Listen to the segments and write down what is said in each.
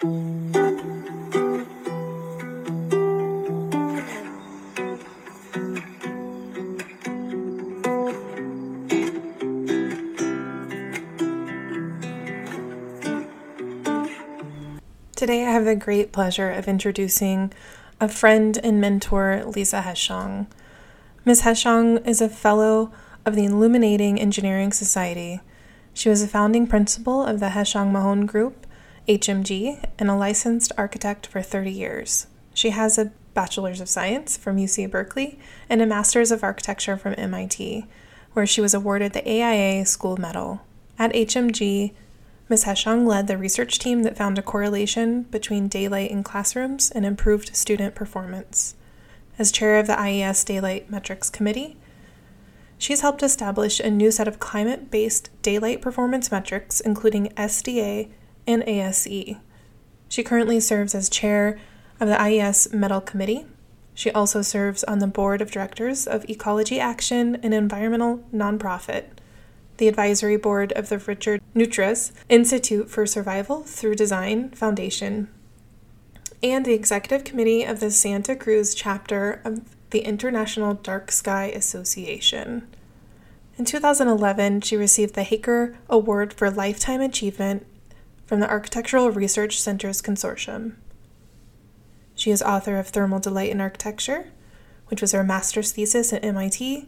Today, I have the great pleasure of introducing a friend and mentor, Lisa Heschong. Ms. Heschong is a fellow of the Illuminating Engineering Society. She was a founding principal of the Heschong Mahone Group, HMG, and a licensed architect for 30 years. She has a Bachelor's of Science from UC Berkeley and a Master's of Architecture from MIT, where she was awarded the AIA School Medal. At HMG, Ms. Heschong led the research team that found a correlation between daylight in classrooms and improved student performance. As chair of the IES Daylight Metrics Committee, she's helped establish a new set of climate based daylight performance metrics, including SDA and ASE. She currently serves as chair of the IES Medal Committee. She also serves on the board of directors of Ecology Action, an environmental nonprofit the advisory board of the Richard Neutra's Institute for Survival Through Design Foundation, and the executive committee of the Santa Cruz chapter of the International Dark Sky Association. In 2011, she received the Haecker Award for Lifetime Achievement from the Architectural Research Centers Consortium. She is author of Thermal Delight in Architecture, which was her master's thesis at MIT,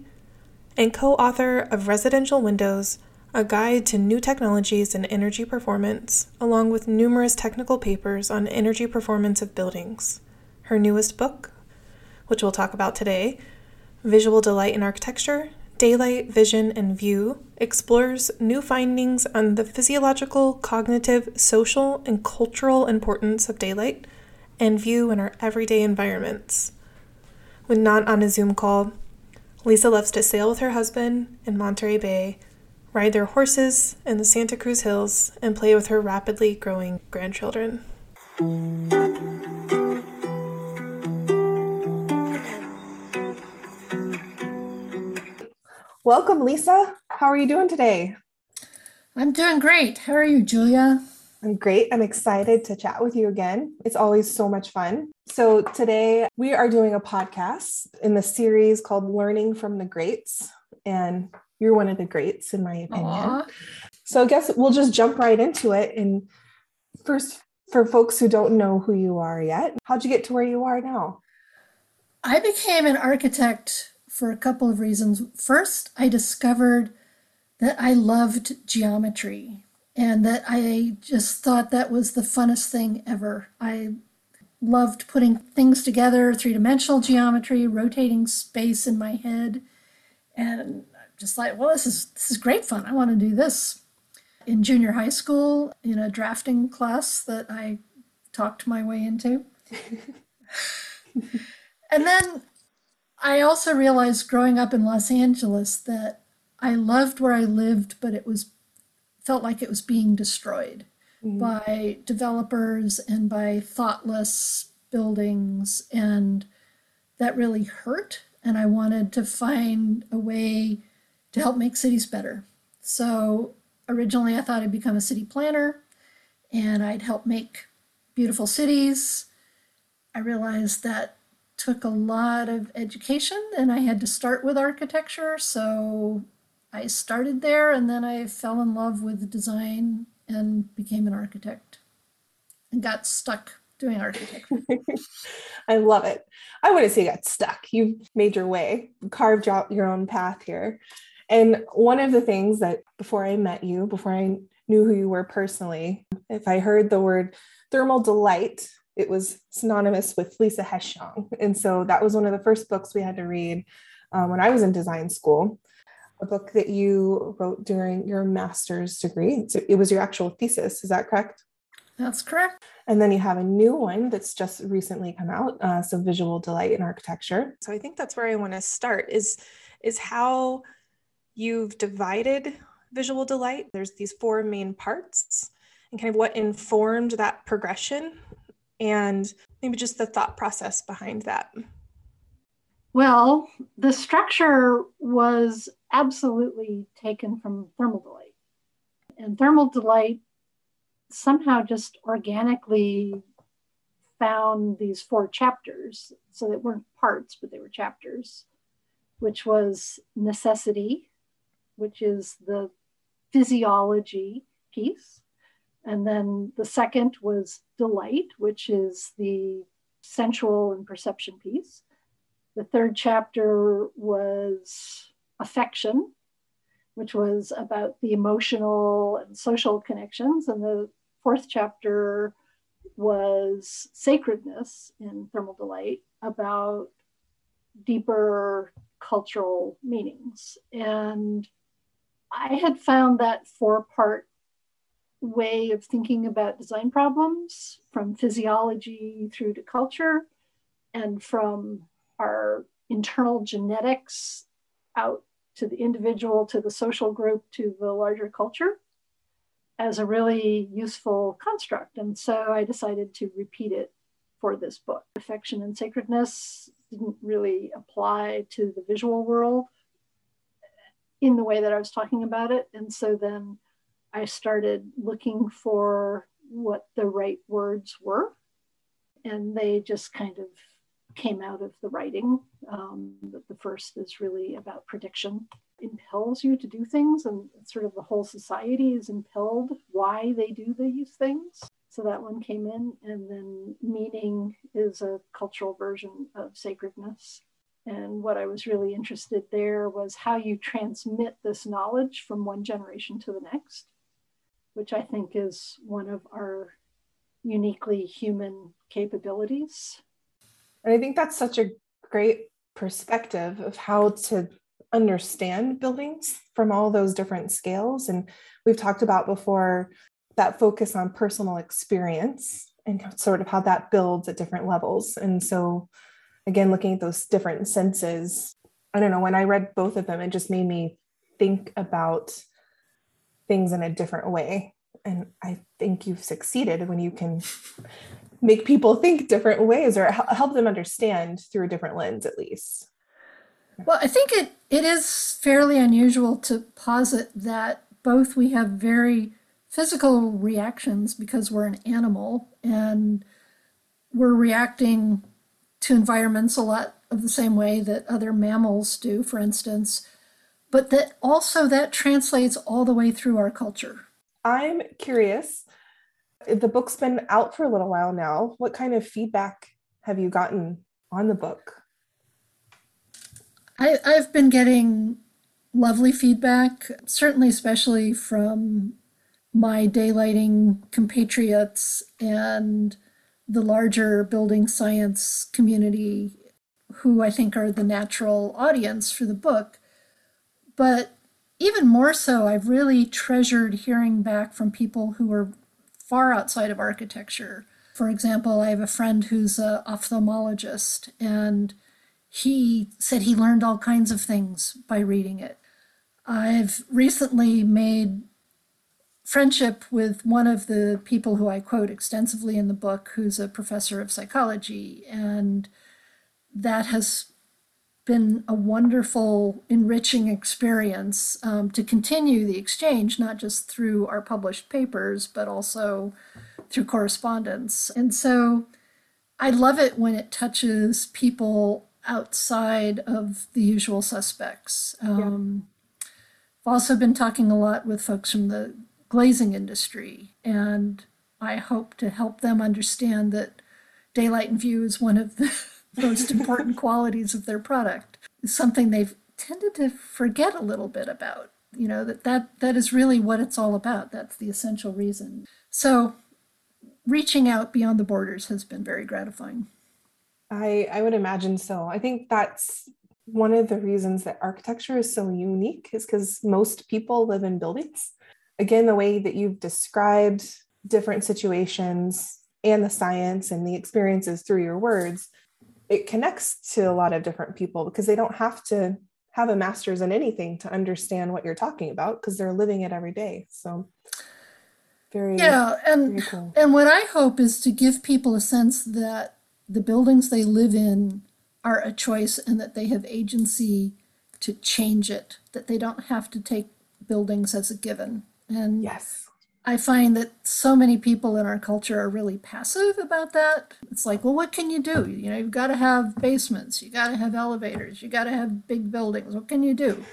and co author of Residential Windows A Guide to New Technologies and Energy Performance, along with numerous technical papers on energy performance of buildings. Her newest book, which we'll talk about today, Visual Delight in Architecture Daylight, Vision, and View, explores new findings on the physiological, cognitive, social, and cultural importance of daylight and view in our everyday environments. When not on a Zoom call, Lisa loves to sail with her husband in Monterey Bay, ride their horses in the Santa Cruz Hills, and play with her rapidly growing grandchildren. Welcome, Lisa. How are you doing today? I'm doing great. How are you, Julia? I'm great. I'm excited to chat with you again. It's always so much fun. So, today we are doing a podcast in the series called Learning from the Greats. And you're one of the greats, in my opinion. Aww. So, I guess we'll just jump right into it. And first, for folks who don't know who you are yet, how'd you get to where you are now? I became an architect for a couple of reasons. First, I discovered that I loved geometry and that I just thought that was the funnest thing ever. I loved putting things together, three dimensional geometry, rotating space in my head, and i just like, well, this is this is great fun. I want to do this. In junior high school, in a drafting class that I talked my way into. and then I also realized growing up in Los Angeles that I loved where I lived, but it was felt like it was being destroyed mm-hmm. by developers and by thoughtless buildings. And that really hurt. And I wanted to find a way to help make cities better. So originally, I thought I'd become a city planner and I'd help make beautiful cities. I realized that took a lot of education and I had to start with architecture. So I started there and then I fell in love with design and became an architect and got stuck doing architecture. I love it. I wouldn't say you got stuck. You've made your way, carved out your own path here. And one of the things that before I met you, before I knew who you were personally, if I heard the word thermal delight, it was synonymous with Lisa Heschong. And so that was one of the first books we had to read um, when I was in design school a book that you wrote during your master's degree. So it was your actual thesis, is that correct? That's correct. And then you have a new one that's just recently come out, uh, so Visual Delight in Architecture. So I think that's where I want to start is is how you've divided visual delight. There's these four main parts and kind of what informed that progression and maybe just the thought process behind that. Well, the structure was absolutely taken from thermal delight. And thermal delight somehow just organically found these four chapters. So they weren't parts, but they were chapters, which was necessity, which is the physiology piece. And then the second was delight, which is the sensual and perception piece. The third chapter was affection, which was about the emotional and social connections. And the fourth chapter was sacredness in thermal delight about deeper cultural meanings. And I had found that four part way of thinking about design problems from physiology through to culture and from our internal genetics out to the individual, to the social group, to the larger culture as a really useful construct. And so I decided to repeat it for this book. Affection and sacredness didn't really apply to the visual world in the way that I was talking about it. And so then I started looking for what the right words were. And they just kind of came out of the writing. Um, the first is really about prediction. Impels you to do things, and sort of the whole society is impelled why they do these things. So that one came in, and then meaning is a cultural version of sacredness. And what I was really interested there was how you transmit this knowledge from one generation to the next, which I think is one of our uniquely human capabilities. And I think that's such a great perspective of how to understand buildings from all those different scales. And we've talked about before that focus on personal experience and sort of how that builds at different levels. And so, again, looking at those different senses, I don't know, when I read both of them, it just made me think about things in a different way. And I think you've succeeded when you can make people think different ways or help them understand through a different lens at least well i think it it is fairly unusual to posit that both we have very physical reactions because we're an animal and we're reacting to environments a lot of the same way that other mammals do for instance but that also that translates all the way through our culture i'm curious the book's been out for a little while now. What kind of feedback have you gotten on the book? I, I've been getting lovely feedback, certainly, especially from my daylighting compatriots and the larger building science community, who I think are the natural audience for the book. But even more so, I've really treasured hearing back from people who are far outside of architecture. For example, I have a friend who's an ophthalmologist, and he said he learned all kinds of things by reading it. I've recently made friendship with one of the people who I quote extensively in the book, who's a professor of psychology, and that has been a wonderful, enriching experience um, to continue the exchange, not just through our published papers, but also through correspondence. And so I love it when it touches people outside of the usual suspects. Um, yeah. I've also been talking a lot with folks from the glazing industry, and I hope to help them understand that daylight and view is one of the most important qualities of their product. Is something they've tended to forget a little bit about you know that that that is really what it's all about. That's the essential reason. So reaching out beyond the borders has been very gratifying. I i would imagine so. I think that's one of the reasons that architecture is so unique is because most people live in buildings. Again the way that you've described different situations and the science and the experiences through your words it connects to a lot of different people because they don't have to have a master's in anything to understand what you're talking about because they're living it every day. So very yeah, and very cool. and what I hope is to give people a sense that the buildings they live in are a choice and that they have agency to change it. That they don't have to take buildings as a given. And yes, I find that so many people in our culture are really passive about that. It's like, well, what can you do? You know, you've got to have basements, you got to have elevators, you got to have big buildings. What can you do?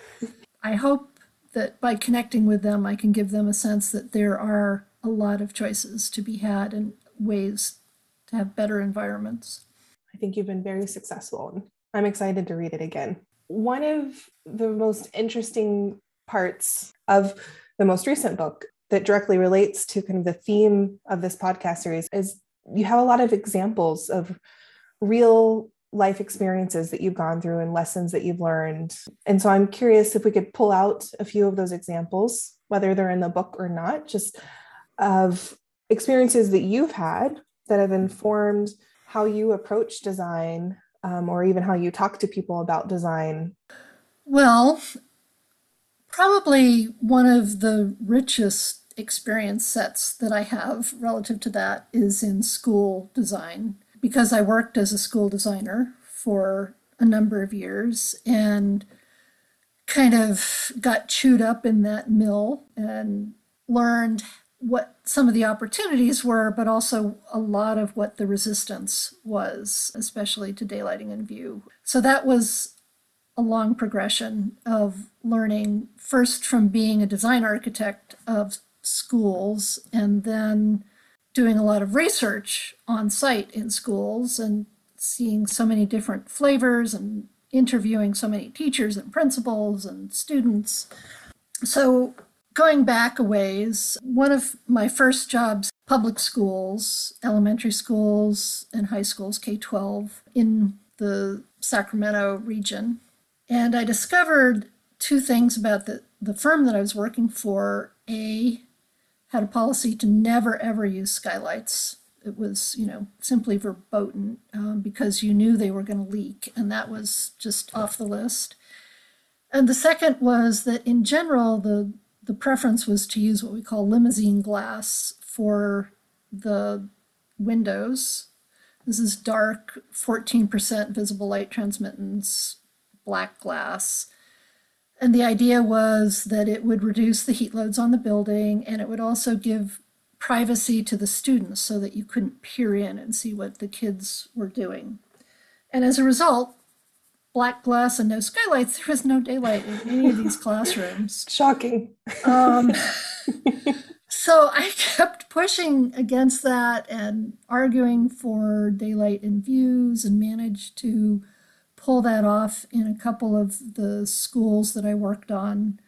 I hope that by connecting with them, I can give them a sense that there are a lot of choices to be had and ways to have better environments. I think you've been very successful. I'm excited to read it again. One of the most interesting parts of the most recent book that directly relates to kind of the theme of this podcast series is you have a lot of examples of real life experiences that you've gone through and lessons that you've learned. And so I'm curious if we could pull out a few of those examples, whether they're in the book or not, just of experiences that you've had that have informed how you approach design um, or even how you talk to people about design? Well, probably one of the richest experience sets that I have relative to that is in school design because I worked as a school designer for a number of years and kind of got chewed up in that mill and learned what some of the opportunities were, but also a lot of what the resistance was, especially to daylighting and view. So that was a long progression of learning first from being a design architect of schools and then doing a lot of research on site in schools and seeing so many different flavors and interviewing so many teachers and principals and students. So going back a ways, one of my first jobs, public schools, elementary schools, and high schools, K 12, in the Sacramento region. And I discovered two things about the, the firm that I was working for. A, had a policy to never ever use skylights. It was, you know, simply verboten um, because you knew they were going to leak, and that was just off the list. And the second was that in general, the the preference was to use what we call limousine glass for the windows. This is dark, 14% visible light transmittance, black glass. And the idea was that it would reduce the heat loads on the building and it would also give privacy to the students so that you couldn't peer in and see what the kids were doing. And as a result, black glass and no skylights, there was no daylight in any of these classrooms. Shocking. Um, so I kept pushing against that and arguing for daylight in views and managed to pull that off in a couple of the schools that I worked on.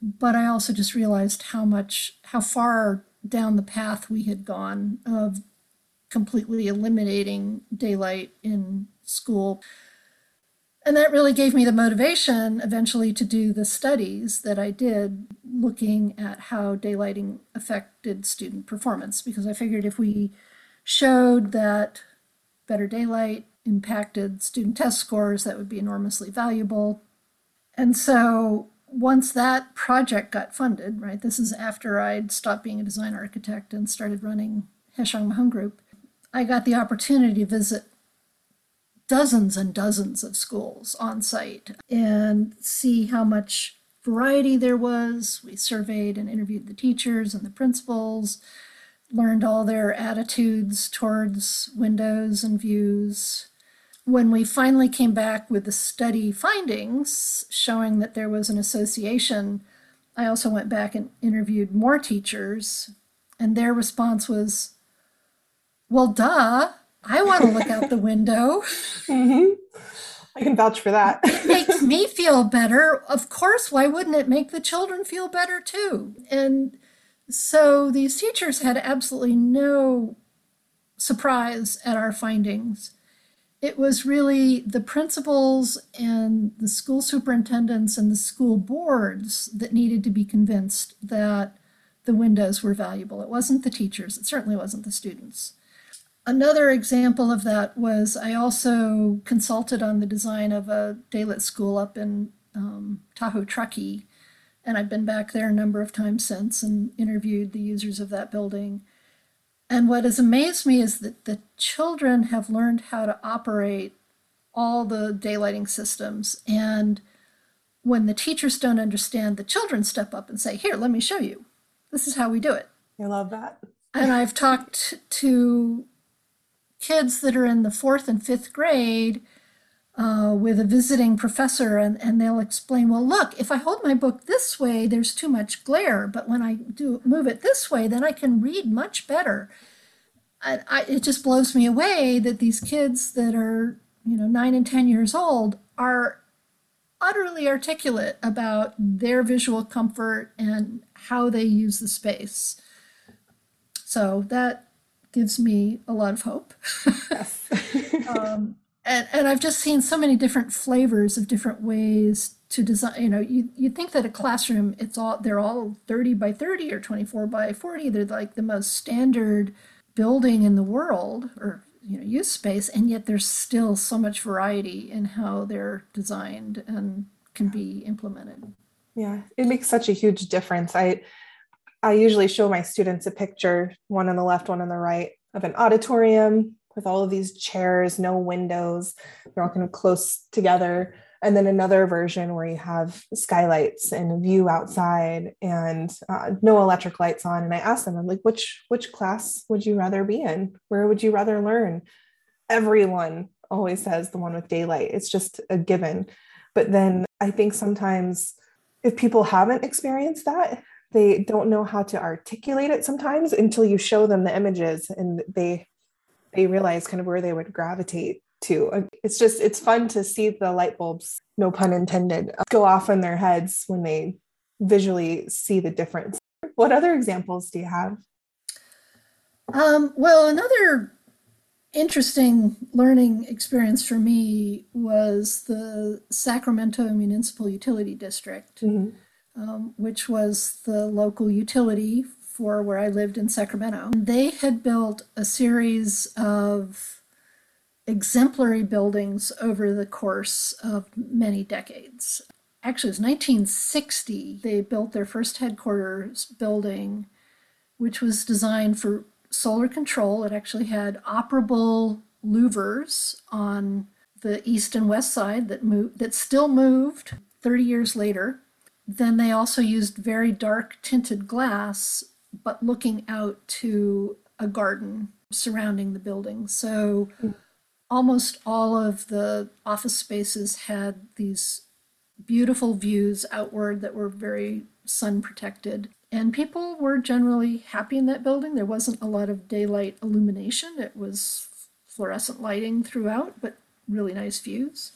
But I also just realized how much, how far down the path we had gone of completely eliminating daylight in school. And that really gave me the motivation eventually to do the studies that I did looking at how daylighting affected student performance because I figured if we showed that better daylight impacted student test scores, that would be enormously valuable. And so once that project got funded, right, this is after I'd stopped being a design architect and started running Heschong Mahone Group, I got the opportunity to visit dozens and dozens of schools on site and see how much variety there was. We surveyed and interviewed the teachers and the principals, learned all their attitudes towards windows and views. When we finally came back with the study findings showing that there was an association, I also went back and interviewed more teachers, and their response was, Well, duh, I want to look out the window. Mm-hmm. I can vouch for that. it makes me feel better. Of course, why wouldn't it make the children feel better too? And so these teachers had absolutely no surprise at our findings. It was really the principals and the school superintendents and the school boards that needed to be convinced that the windows were valuable. It wasn't the teachers, it certainly wasn't the students. Another example of that was I also consulted on the design of a daylit school up in um, Tahoe Truckee, and I've been back there a number of times since and interviewed the users of that building. And what has amazed me is that the children have learned how to operate all the daylighting systems. And when the teachers don't understand, the children step up and say, Here, let me show you. This is how we do it. I love that. And I've talked to kids that are in the fourth and fifth grade uh, with a visiting professor, and, and they'll explain, well, look, if I hold my book this way, there's too much glare, but when I do move it this way, then I can read much better. I, I, it just blows me away that these kids that are, you know, nine and 10 years old are utterly articulate about their visual comfort and how they use the space. So that gives me a lot of hope. Yes. um, and, and I've just seen so many different flavors of different ways to design. You know, you, you think that a classroom, it's all they're all 30 by 30 or 24 by 40. They're like the most standard building in the world or you know use space, and yet there's still so much variety in how they're designed and can be implemented. Yeah, it makes such a huge difference. I I usually show my students a picture, one on the left, one on the right, of an auditorium with all of these chairs, no windows. They're all kind of close together. And then another version where you have skylights and a view outside and uh, no electric lights on. And I asked them, I'm like, which which class would you rather be in? Where would you rather learn? Everyone always says the one with daylight. It's just a given. But then I think sometimes if people haven't experienced that, they don't know how to articulate it sometimes until you show them the images and they they realize kind of where they would gravitate to. It's just, it's fun to see the light bulbs, no pun intended, go off in their heads when they visually see the difference. What other examples do you have? Um, well, another interesting learning experience for me was the Sacramento Municipal Utility District, mm-hmm. um, which was the local utility for where I lived in Sacramento. They had built a series of exemplary buildings over the course of many decades. Actually, it was 1960 they built their first headquarters building, which was designed for solar control. It actually had operable louvers on the east and west side that moved that still moved 30 years later. Then they also used very dark tinted glass but looking out to a garden surrounding the building. So mm. almost all of the office spaces had these beautiful views outward that were very sun protected. And people were generally happy in that building. There wasn't a lot of daylight illumination, it was fluorescent lighting throughout, but really nice views.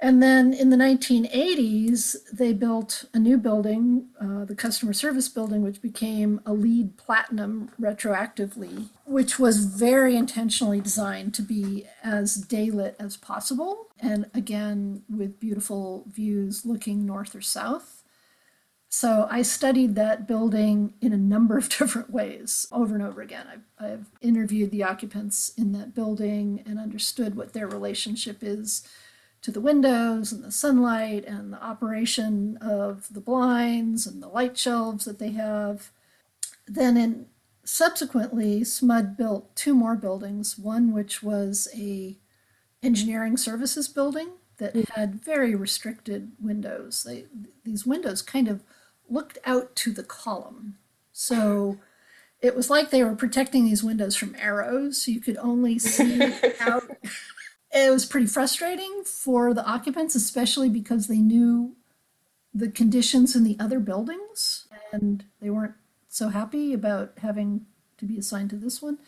And then in the 1980s, they built a new building, uh, the customer service building, which became a LEED platinum retroactively, which was very intentionally designed to be as daylit as possible. And again, with beautiful views looking north or south. So I studied that building in a number of different ways over and over again. I've, I've interviewed the occupants in that building and understood what their relationship is to the windows and the sunlight and the operation of the blinds and the light shelves that they have. Then in subsequently SMUD built two more buildings, one which was a engineering services building that mm. had very restricted windows. They, these windows kind of looked out to the column. So it was like they were protecting these windows from arrows. You could only see out it was pretty frustrating for the occupants, especially because they knew the conditions in the other buildings and they weren't so happy about having to be assigned to this one.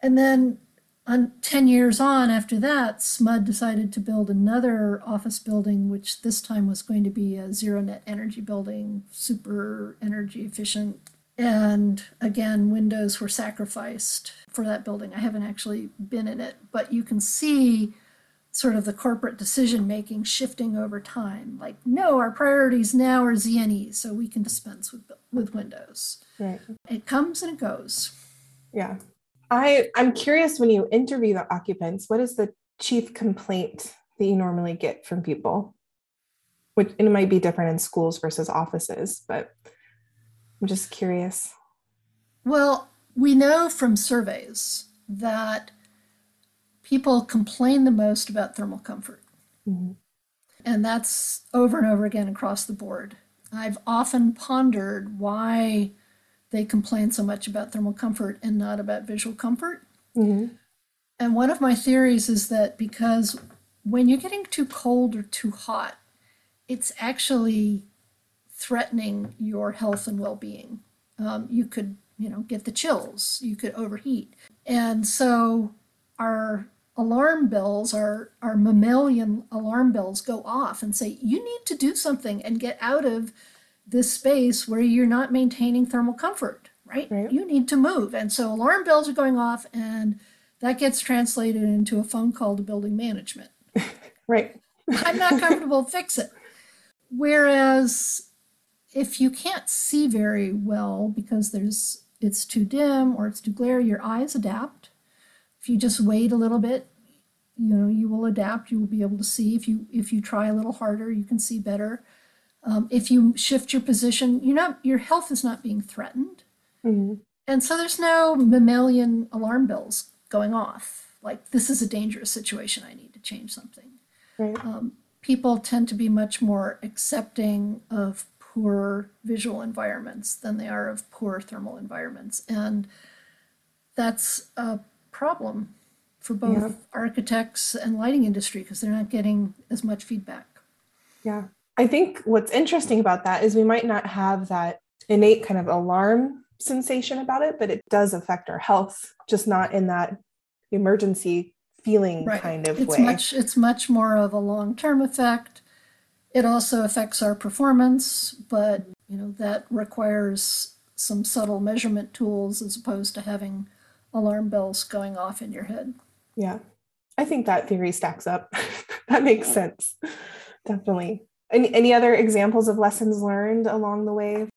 And then on 10 years on after that, SMUD decided to build another office building, which this time was going to be a zero net energy building, super energy efficient. And again, windows were sacrificed for that building. I haven't actually been in it, but you can see sort of the corporate decision making shifting over time. Like, no, our priorities now are ZNE, so we can dispense with with Windows. Right. It comes and it goes. Yeah. I I'm curious when you interview the occupants, what is the chief complaint that you normally get from people? Which it might be different in schools versus offices, but I'm just curious. Well, we know from surveys that people complain the most about thermal comfort. Mm-hmm. And that's over and over again across the board. I've often pondered why they complain so much about thermal comfort and not about visual comfort. Mm-hmm. And one of my theories is that because when you're getting too cold or too hot, it's actually threatening your health and well-being. Um, you could, you know, get the chills. You could overheat, and so our alarm bells, our our mammalian alarm bells, go off and say, "You need to do something and get out of this space where you're not maintaining thermal comfort." Right? Right. You need to move, and so alarm bells are going off, and that gets translated into a phone call to building management. Right. I'm not comfortable, fix it. Whereas if you can't see very well because there's it's too dim or it's too glary, your eyes adapt. If you just wait a little bit, you know, you will adapt. You will be able to see. If you if you try a little harder, you can see better. Um, if you shift your position, you know your health is not being threatened, Mm-hmm. and so there's no mammalian alarm bells going off. Like this is a dangerous situation. I need to change something Right. um, people tend to be much more accepting of poor visual environments than they are of poor thermal environments. And that's a problem for both Yeah. architects and lighting industry because they're not getting as much feedback. Yeah. I think what's interesting about that is we might not have that innate kind of alarm sensation about it, but it does affect our health, just not in that emergency feeling kind of it's way. much it's much more of a long-term effect. It also affects our performance, but you know that requires some subtle measurement tools as opposed to having alarm bells going off in your head. Yeah. I think that theory stacks up. that makes sense. Definitely. Any any other examples of lessons learned along the way?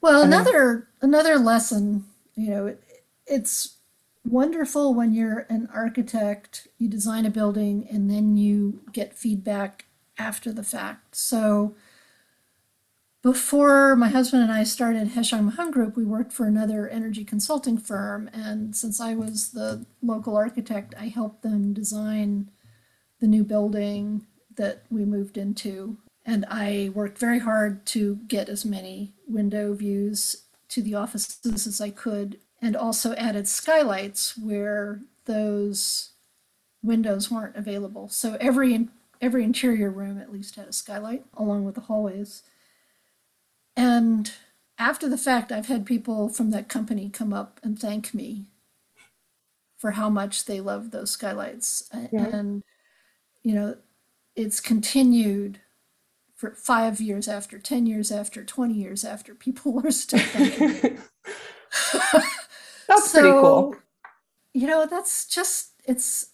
Well, another another lesson, you know, it, it's wonderful when you're an architect, you design a building and then you get feedback after the fact. So before my husband and I started Heschong Mahone Group, we worked for another energy consulting firm. And since I was the local architect, I helped them design the new building that we moved into. And I worked very hard to get as many window views to the offices as I could, and also added skylights where those windows weren't available. So every every interior room at least had a skylight along with the hallways. And after the fact, I've had people from that company come up and thank me for how much they love those skylights. Yeah. And, you know, it's continued for five years after, 10 years after, 20 years after. People are still thanking me. That's pretty cool. You know, that's just, it's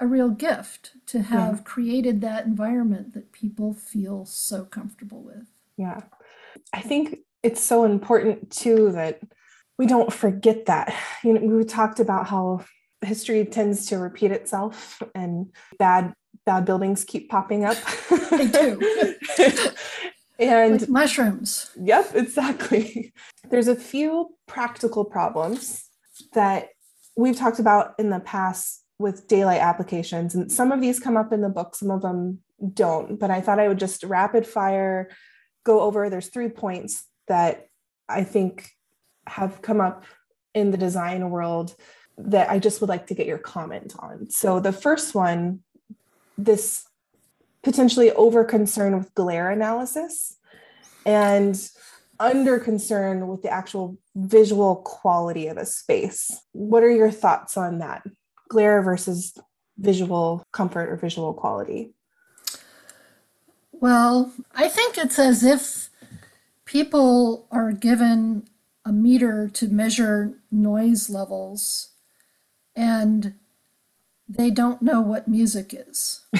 a real gift to have created that environment that people feel so comfortable with. Yeah. I think it's so important too that we don't forget that. You know, we talked about how history tends to repeat itself and bad bad buildings keep popping up. They do. and Like mushrooms. Yep, exactly. There's a few practical problems that we've talked about in the past with daylight applications. And some of these come up in the book, some of them don't. But I thought I would just rapid fire go over. There's three points that I think have come up in the design world that I just would like to get your comment on. So the first one, this potentially over concern with glare analysis and under concern with the actual visual quality of a space. What are your thoughts on that? Glare versus visual comfort or visual quality? Well, I think it's as if people are given a meter to measure noise levels and they don't know what music is.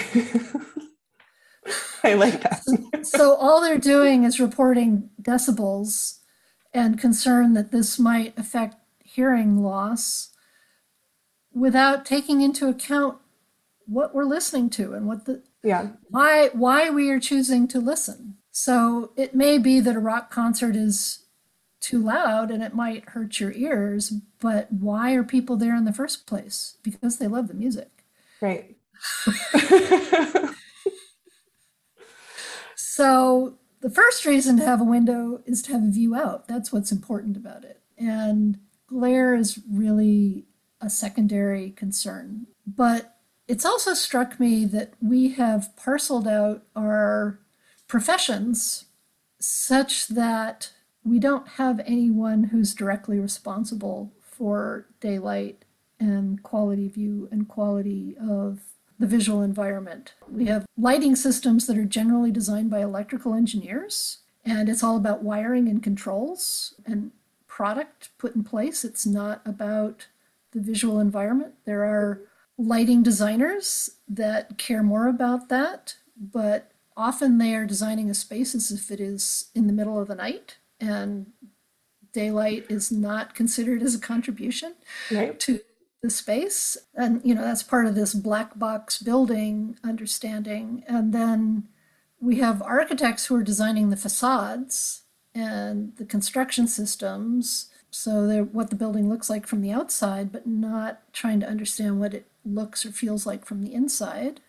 I like that. so all they're doing is reporting decibels and concern that this might affect hearing loss without taking into account what we're listening to and what the yeah. why why we are choosing to listen. So it may be that a rock concert is too loud and it might hurt your ears, but why are people there in the first place? Because they love the music. Right. So the first reason to have a window is to have a view out. That's what's important about it. and glare is really a secondary concern. But it's also struck me that we have parceled out our professions such that we don't have anyone who's directly responsible for daylight and quality view and quality of the visual environment. We have lighting systems that are generally designed by electrical engineers, and it's all about wiring and controls and product put in place. It's not about the visual environment. There are lighting designers that care more about that, but often they are designing a space as if it is in the middle of the night and daylight is not considered as a contribution right. to the space. And, you know, that's part of this black box building understanding. And then we have architects who are designing the facades and the construction systems. So they're what the building looks like from the outside, but not trying to understand what it looks or feels like from the inside.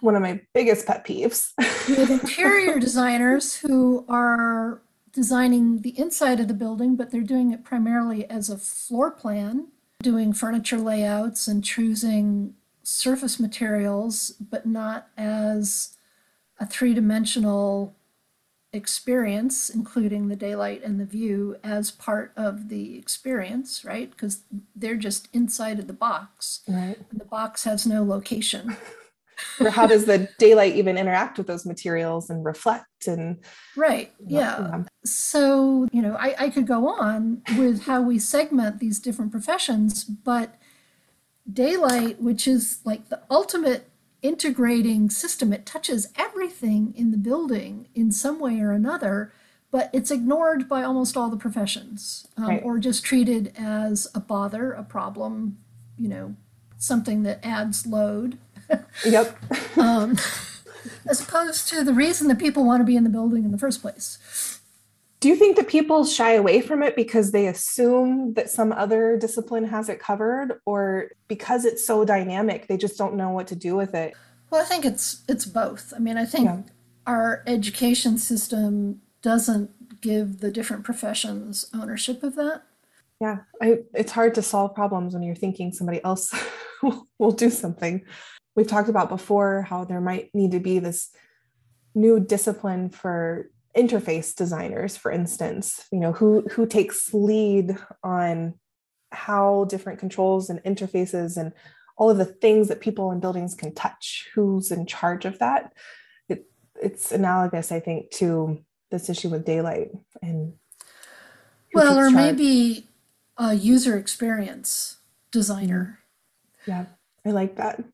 One of my biggest pet peeves. we have interior designers who are designing the inside of the building, but they're doing it primarily as a floor plan doing furniture layouts and choosing surface materials, but not as a three dimensional experience, including the daylight and the view, as part of the experience, right? Because they're just inside of the box. Right. The box has no location. or how does the daylight even interact with those materials and reflect and right yeah, yeah. so you know I, I could go on with how we segment these different professions but daylight which is like the ultimate integrating system it touches everything in the building in some way or another but it's ignored by almost all the professions um, right. or just treated as a bother a problem you know something that adds load Yep. um, as opposed to the reason that people want to be in the building in the first place. Do you think that people shy away from it because they assume that some other discipline has it covered, or because it's so dynamic, they just don't know what to do with it? Well, I think it's it's both. I mean, I think yeah. our education system doesn't give the different professions ownership of that. Yeah, I, it's hard to solve problems when you're thinking somebody else will do something we've talked about before how there might need to be this new discipline for interface designers for instance you know who who takes lead on how different controls and interfaces and all of the things that people in buildings can touch who's in charge of that. It, it's analogous i think to this issue with daylight and well or charge. maybe a user experience designer. Yeah i like that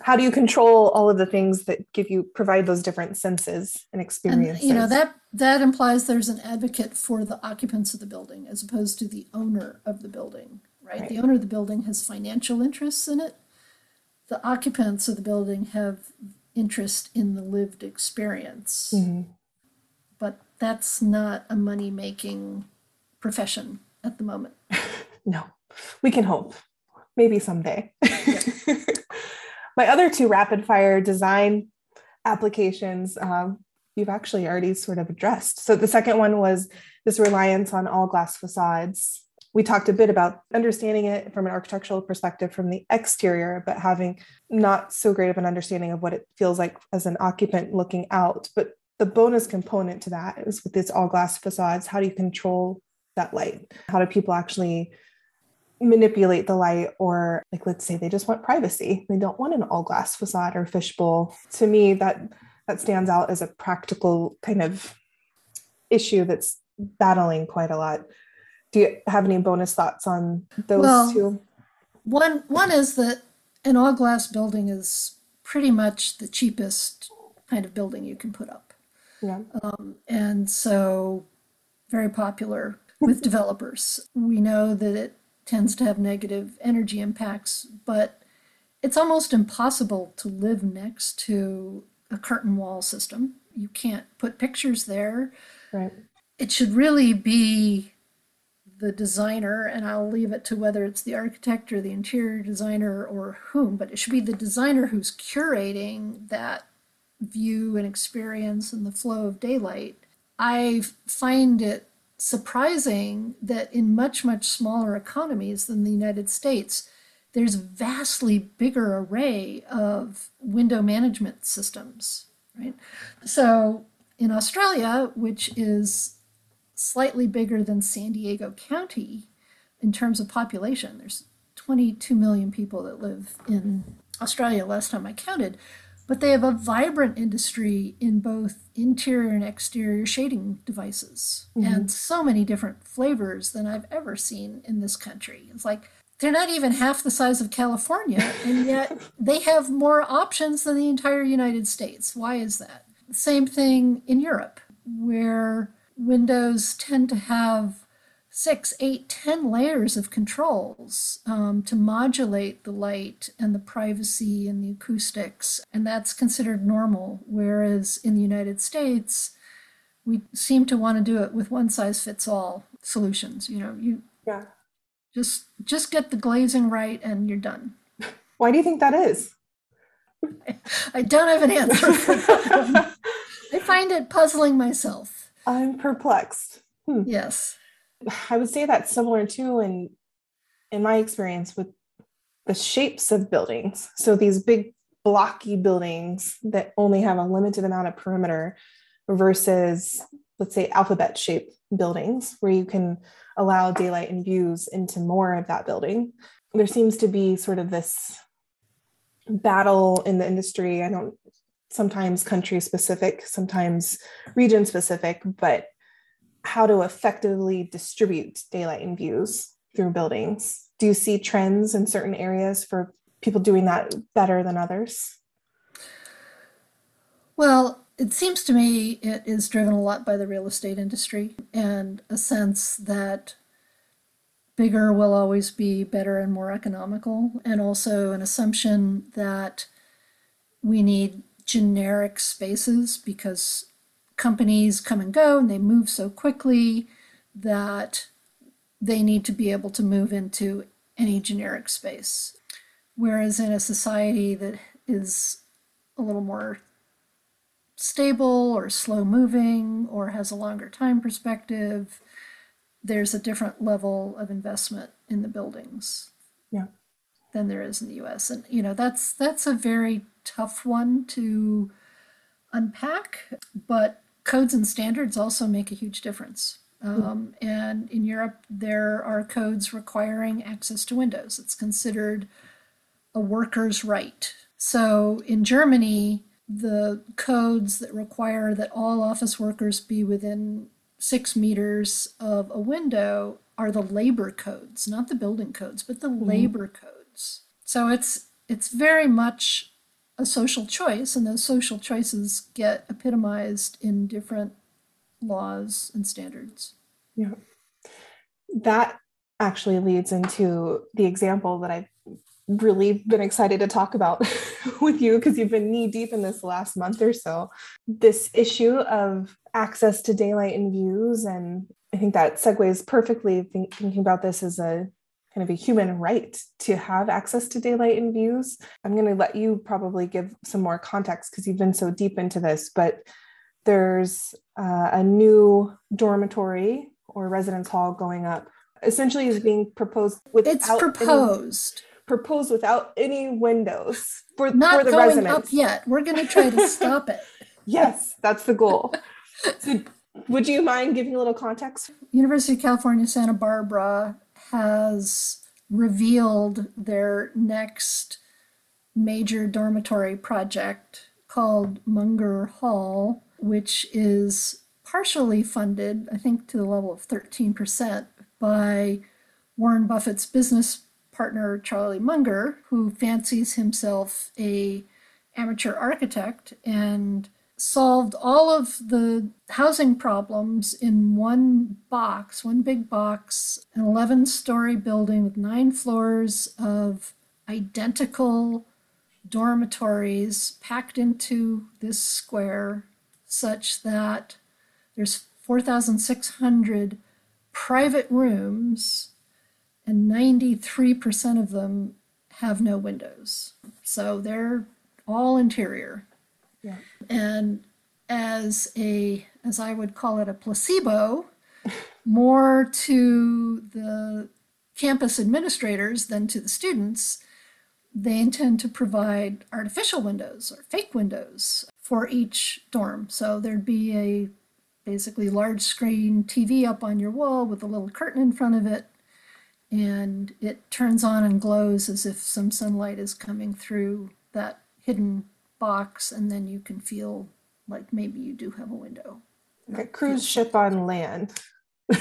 how do you control all of the things that give you provide those different senses and experiences and, you know that that implies there's an advocate for the occupants of the building as opposed to the owner of the building right, right. the owner of the building has financial interests in it. The occupants of the building have interest in the lived experience. Mm-hmm. but that's not a money making profession at the moment. No. We can hope. Maybe someday my other two rapid fire design applications um, you've actually already sort of addressed. So the second one was this reliance on all glass facades. We talked a bit about understanding it from an architectural perspective from the exterior, but having not so great of an understanding of what it feels like as an occupant looking out. But the bonus component to that is with these all glass facades, how do you control that light? How do people actually manipulate the light or like let's say they just want privacy. They don't want an all glass facade or fishbowl. To me that that stands out as a practical kind of issue that's battling quite a lot. Do you have any bonus thoughts on those well, two? one one is that an all glass building is pretty much the cheapest kind of building you can put up. Yeah. Um, and so very popular with developers. We know that it tends to have negative energy impacts, but it's almost impossible to live next to a curtain wall system. You can't put pictures there. Right. It should really be the designer, and I'll leave it to whether it's the architect or the interior designer or whom, but it should be the designer who's curating that view and experience and the flow of daylight. I find it surprising that in much, much smaller economies than the United States, there's vastly bigger array of window management systems, right? So in Australia, which is slightly bigger than San Diego County in terms of population, there's 22 million people that live in Australia last time I counted, but they have a vibrant industry in both interior and exterior shading devices mm-hmm. and so many different flavors than I've ever seen in this country. It's like they're not even half the size of California, and yet they have more options than the entire United States. Why is that? Same thing in Europe, where windows tend to have six, eight, ten layers of controls um, to modulate the light and the privacy and the acoustics, and that's considered normal. Whereas in the United States, we seem to want to do it with one size fits all solutions. You know, you yeah just just get the glazing right and you're done. Why do you think that is? I, don't have an answer I find it puzzling myself. I'm perplexed. Hmm. Yes. I would say that's similar too in in my experience with the shapes of buildings. So these big blocky buildings that only have a limited amount of perimeter versus let's say alphabet shaped buildings where you can allow daylight and views into more of that building. There seems to be sort of this battle in the industry. I don't sometimes country specific, sometimes region specific, but how to effectively distribute daylight and views through buildings. Do you see trends in certain areas for people doing that better than others? Well, it seems to me it is driven a lot by the real estate industry and a sense that bigger will always be better and more economical, and also an assumption that we need generic spaces because companies come and go and they move so quickly that they need to be able to move into any generic space. Whereas in a society that is a little more stable or slow moving or has a longer time perspective, there's a different level of investment in the buildings. Yeah. Than there is in the US. And you know, that's that's a very tough one to unpack, but codes and standards also make a huge difference. Um, and in Europe, there are codes requiring access to windows. It's considered a worker's right. So in Germany, the codes that require that all office workers be within six meters of a window are the labor codes, not the building codes, but the mm-hmm. labor codes. So it's it's very much a social choice, and those social choices get epitomized in different laws and standards. Yeah. That actually leads into the example that I've really been excited to talk about with you because you've been knee deep in this last month or so. This issue of access to daylight and views. And I think that segues perfectly think, thinking about this as a kind of a human right to have access to daylight and views. I'm going to let you probably give some more context because you've been so deep into this, but there's uh, a new dormitory or residence hall going up essentially is being proposed without it's proposed proposed without any windows for, Not for the going residents. up yet. We're going to try to stop it. yes, that's the goal. So, would you mind giving a little context? University of California, Santa Barbara has revealed their next major dormitory project called Munger Hall, which is partially funded, I think to the level of 13%, by Warren Buffett's business partner Charlie Munger, who fancies himself a amateur architect and solved all of the housing problems in one box, one big box, an 11 story building with nine floors of identical dormitories packed into this square, such that there's 4,600 private rooms and 93% of them have no windows. So they're all interior. Yeah. And as a as I would call it a placebo, more to the campus administrators than to the students, they intend to provide artificial windows or fake windows for each dorm. So there'd be a basically large screen TV up on your wall with a little curtain in front of it, and it turns on and glows as if some sunlight is coming through that hidden box, and then you can feel like maybe you do have a window. Like a cruise ship on land.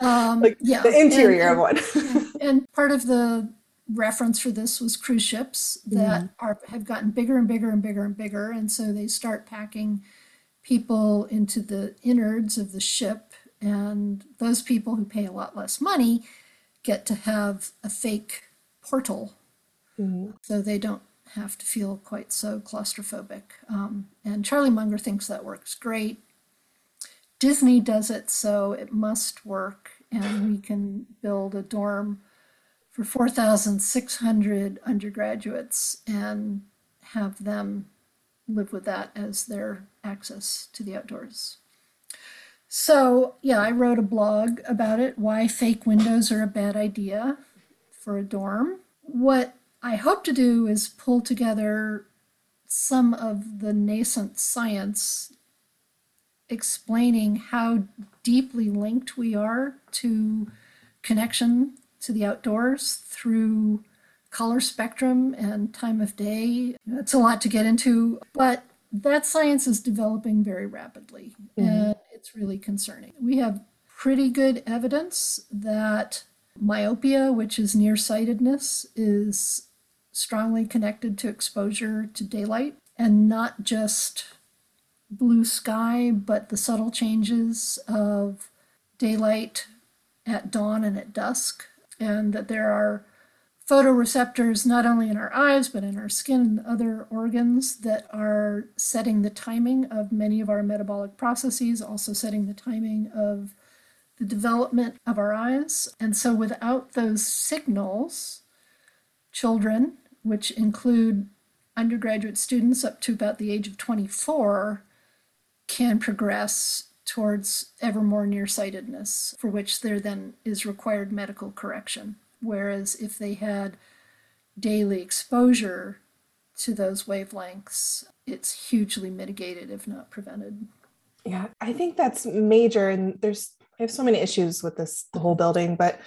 Um, like yeah, the interior and, of one. and part of the reference for this was cruise ships that Mhm. are have gotten bigger and bigger and bigger and bigger, and so they start packing people into the innards of the ship, and those people who pay a lot less money get to have a fake portal, Mhm. so they don't have to feel quite so claustrophobic. Um, and Charlie Munger thinks that works great. Disney does it, so it must work, and we can build a dorm for 4,600 undergraduates and have them live with that as their access to the outdoors. So, yeah, I wrote a blog about it why fake windows are a bad idea for a dorm. What I hope to do is pull together some of the nascent science explaining how deeply linked we are to connection to the outdoors through color spectrum and time of day. It's a lot to get into, but that science is developing very rapidly mm-hmm. and it's really concerning. We have pretty good evidence that myopia, which is nearsightedness, is strongly connected to exposure to daylight and not just blue sky, but the subtle changes of daylight at dawn and at dusk, and that there are photoreceptors not only in our eyes but in our skin and other organs that are setting the timing of many of our metabolic processes, also setting the timing of the development of our eyes. And so, without those signals, children, which include undergraduate students up to about the age of 24, can progress towards ever more nearsightedness, for which there then is required medical correction. Whereas if they had daily exposure to those wavelengths, it's hugely mitigated, if not prevented. Yeah, I think that's major. And there's, I have so many issues with this, the whole building, but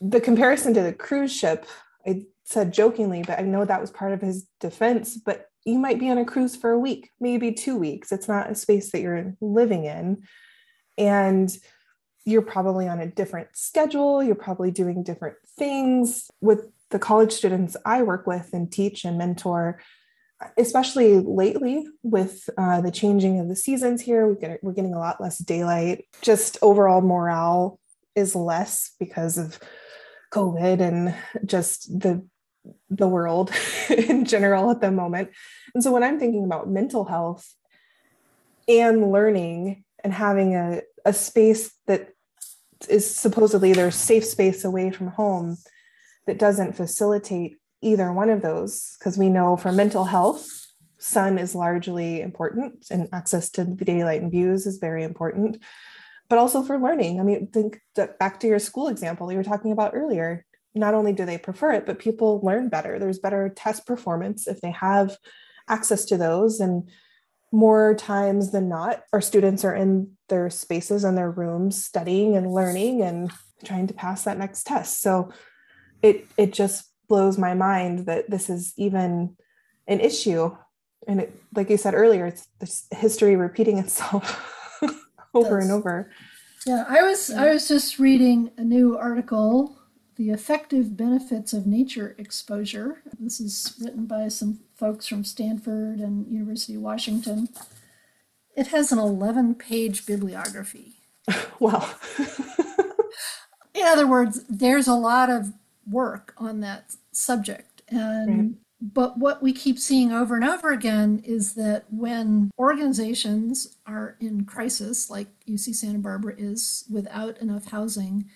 the comparison to the cruise ship, I said jokingly, but I know that was part of his defense. But you might be on a cruise for a week, maybe two weeks. It's not a space that you're living in. And you're probably on a different schedule. You're probably doing different things. With the college students I work with and teach and mentor, especially lately with uh, the changing of the seasons here, we get, we're getting a lot less daylight. Just overall morale is less because of COVID and just the the world in general at the moment. And so when I'm thinking about mental health and learning and having a, a space that is supposedly their safe space away from home that doesn't facilitate either one of those, because we know for mental health, sun is largely important and access to the daylight and views is very important. But also for learning. I mean, think back to your school example you were talking about earlier not only do they prefer it, but people learn better. There's better test performance if they have access to those. And more times than not, our students are in their spaces and their rooms studying and learning and trying to pass that next test. So it it just blows my mind that this is even an issue. And it, like you said earlier, it's this history repeating itself over and over. Yeah, I was I was just reading a new article the Affective Benefits of Nature Exposure. This is written by some folks from Stanford and University of Washington. It has an 11 page bibliography. Wow. In other words, there's a lot of work on that subject. And right. but what we keep seeing over and over again is that when organizations are in crisis, like UC Santa Barbara is without enough housing,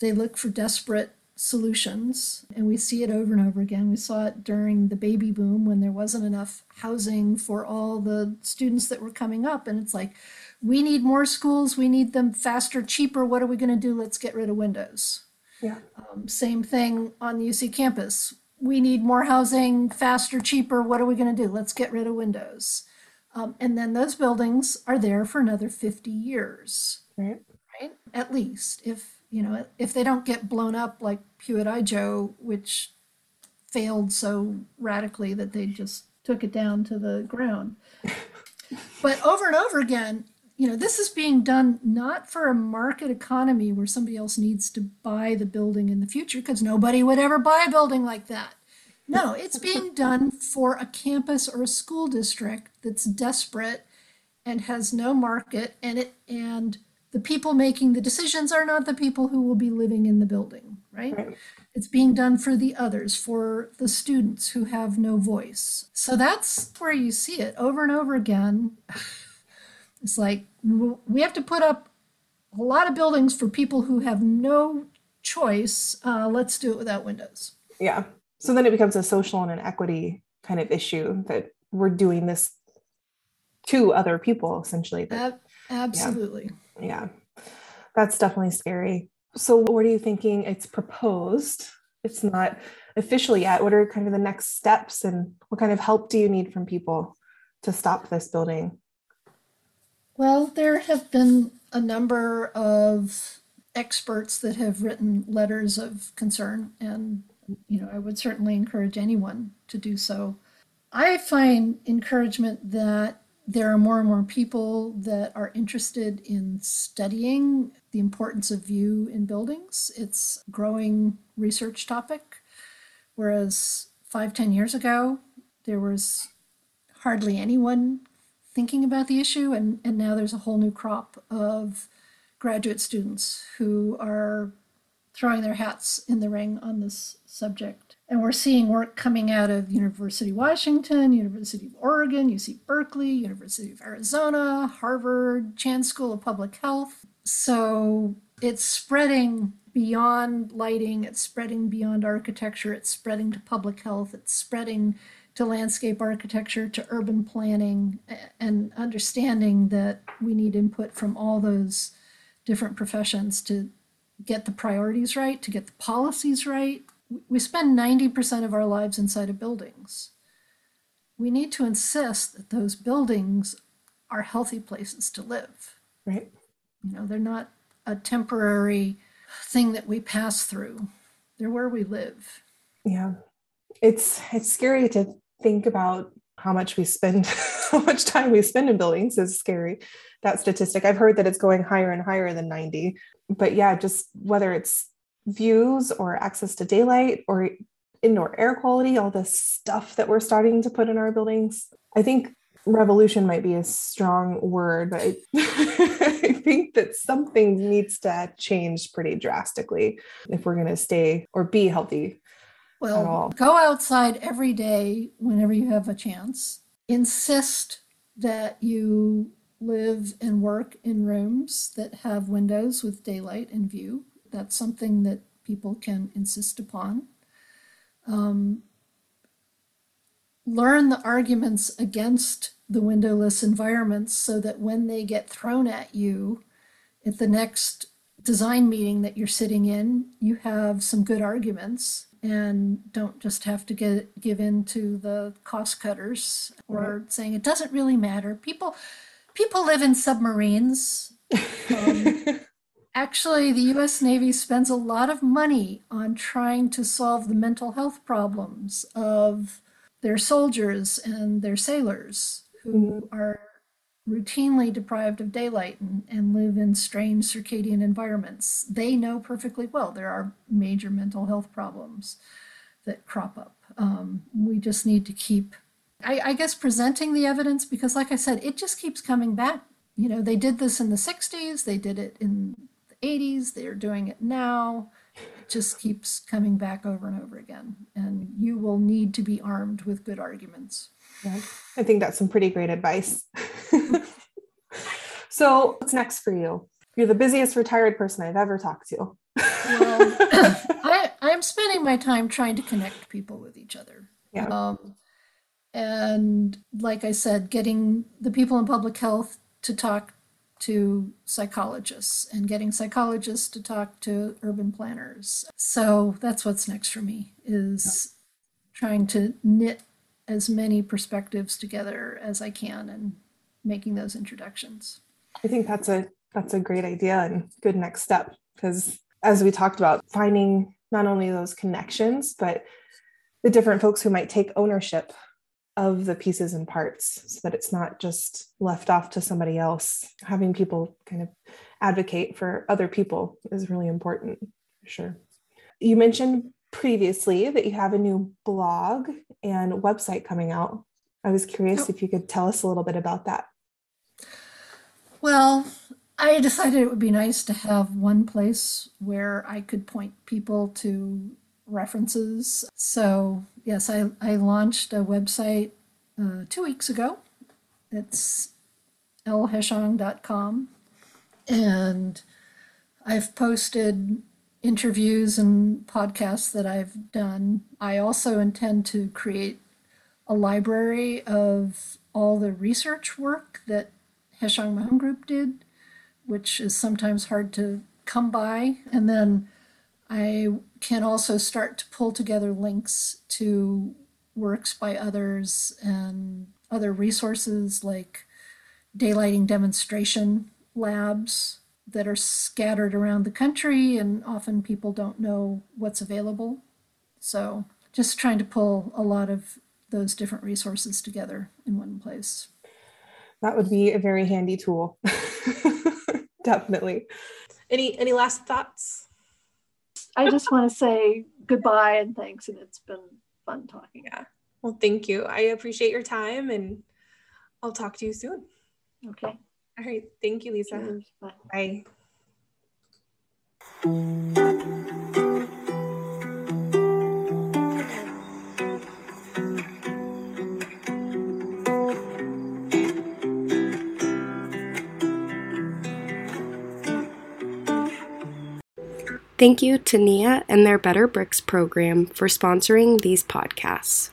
they look for desperate solutions, and we see it over and over again. We saw it during the baby boom when there wasn't enough housing for all the students that were coming up. And it's like, we need more schools, we need them faster, cheaper. What are we going to do? Let's get rid of windows. Yeah. Um, same thing on the UC campus. We need more housing, faster, cheaper. What are we going to do? Let's get rid of windows. Um, and then those buildings are there for another 50 years, Right. right? At least, if you know, if they don't get blown up like Pruitt-Igoe, which failed so radically that they just took it down to the ground. but over and over again, you know, this is being done not for a market economy where somebody else needs to buy the building in the future because nobody would ever buy a building like that. No, it's being done for a campus or a school district that's desperate and has no market and it and the people making the decisions are not the people who will be living in the building, right? Right. It's being done for the others, for the students who have no voice. So that's where you see it over and over again. It's like we have to put up a lot of buildings for people who have no choice. Uh, let's do it without windows. Yeah. So then it becomes a social and an equity kind of issue that we're doing this to other people essentially. That, Ab- absolutely. yeah. Yeah, that's definitely scary. So what are you thinking? It's proposed. It's not official yet. What are kind of the next steps and what kind of help do you need from people to stop this building? Well, there have been a number of experts that have written letters of concern, and you know, I would certainly encourage anyone to do so. I find encouragement that there are more and more people that are interested in studying the importance of view in buildings. It's a growing research topic, whereas five, ten years ago, there was hardly anyone thinking about the issue, and, and now there's a whole new crop of graduate students who are throwing their hats in the ring on this subject. And we're seeing work coming out of University of Washington, University of Oregon, UC Berkeley, University of Arizona, Harvard, Chan School of Public Health. So it's spreading beyond lighting, it's spreading beyond architecture, it's spreading to public health, it's spreading to landscape architecture, to urban planning, and understanding that we need input from all those different professions to get the priorities right, to get the policies right. We spend 90% of our lives inside of buildings. We need to insist that those buildings are healthy places to live. Right. You know, they're not a temporary thing that we pass through. They're where we live. Yeah. It's it's scary to think about how much we spend how much time we spend in buildings is scary that statistic i've heard that it's going higher and higher than 90 but yeah just whether it's views or access to daylight or indoor air quality all this stuff that we're starting to put in our buildings i think revolution might be a strong word but i, I think that something needs to change pretty drastically if we're going to stay or be healthy well, go outside every day whenever you have a chance. Insist that you live and work in rooms that have windows with daylight and view. That's something that people can insist upon. Um, learn the arguments against the windowless environments so that when they get thrown at you at the next design meeting that you're sitting in, you have some good arguments and don't just have to get give in to the cost cutters or right. saying it doesn't really matter. People people live in submarines. Um, actually, the U.S. Navy spends a lot of money on trying to solve the mental health problems of their soldiers and their sailors who mm-hmm. are routinely deprived of daylight and, and live in strange circadian environments. They know perfectly well there are major mental health problems that crop up. Um, we just need to keep, I, I guess, presenting the evidence because, like I said, it just keeps coming back. You know, they did this in the 60s, they did it in 80s, they're doing it now. It just keeps coming back over and over again. And you will need to be armed with good arguments. Yeah, I think that's some pretty great advice. so, what's next for you? You're the busiest retired person I've ever talked to. well, I, I'm spending my time trying to connect people with each other. Yeah. Um, and like I said, getting the people in public health to talk to psychologists and getting psychologists to talk to urban planners. So that's what's next for me is trying to knit as many perspectives together as I can and making those introductions. I think that's a that's a great idea and good next step because as we talked about finding not only those connections but the different folks who might take ownership of the pieces and parts so that it's not just left off to somebody else. Having people kind of advocate for other people is really important for sure. You mentioned previously that you have a new blog and website coming out. I was curious oh. if you could tell us a little bit about that. Well I decided it would be nice to have one place where I could point people to references. So, yes, I, I launched a website uh, two weeks ago. It's lheschong.com. And I've posted interviews and podcasts that I've done. I also intend to create a library of all the research work that Heschong Mahone Group did which is sometimes hard to come by. And then I can also start to pull together links to works by others and other resources like daylighting demonstration labs that are scattered around the country and often people don't know what's available. So just trying to pull a lot of those different resources together in one place. That would be a very handy tool. definitely. Any any last thoughts? I just want to say goodbye and thanks, and it's been fun talking. Yeah. Well, thank you. I appreciate your time, and I'll talk to you soon. Okay. All right. Thank you, Lisa. Cheers. Bye. Bye. Thank you to NEEA and their Better Bricks program for sponsoring these podcasts.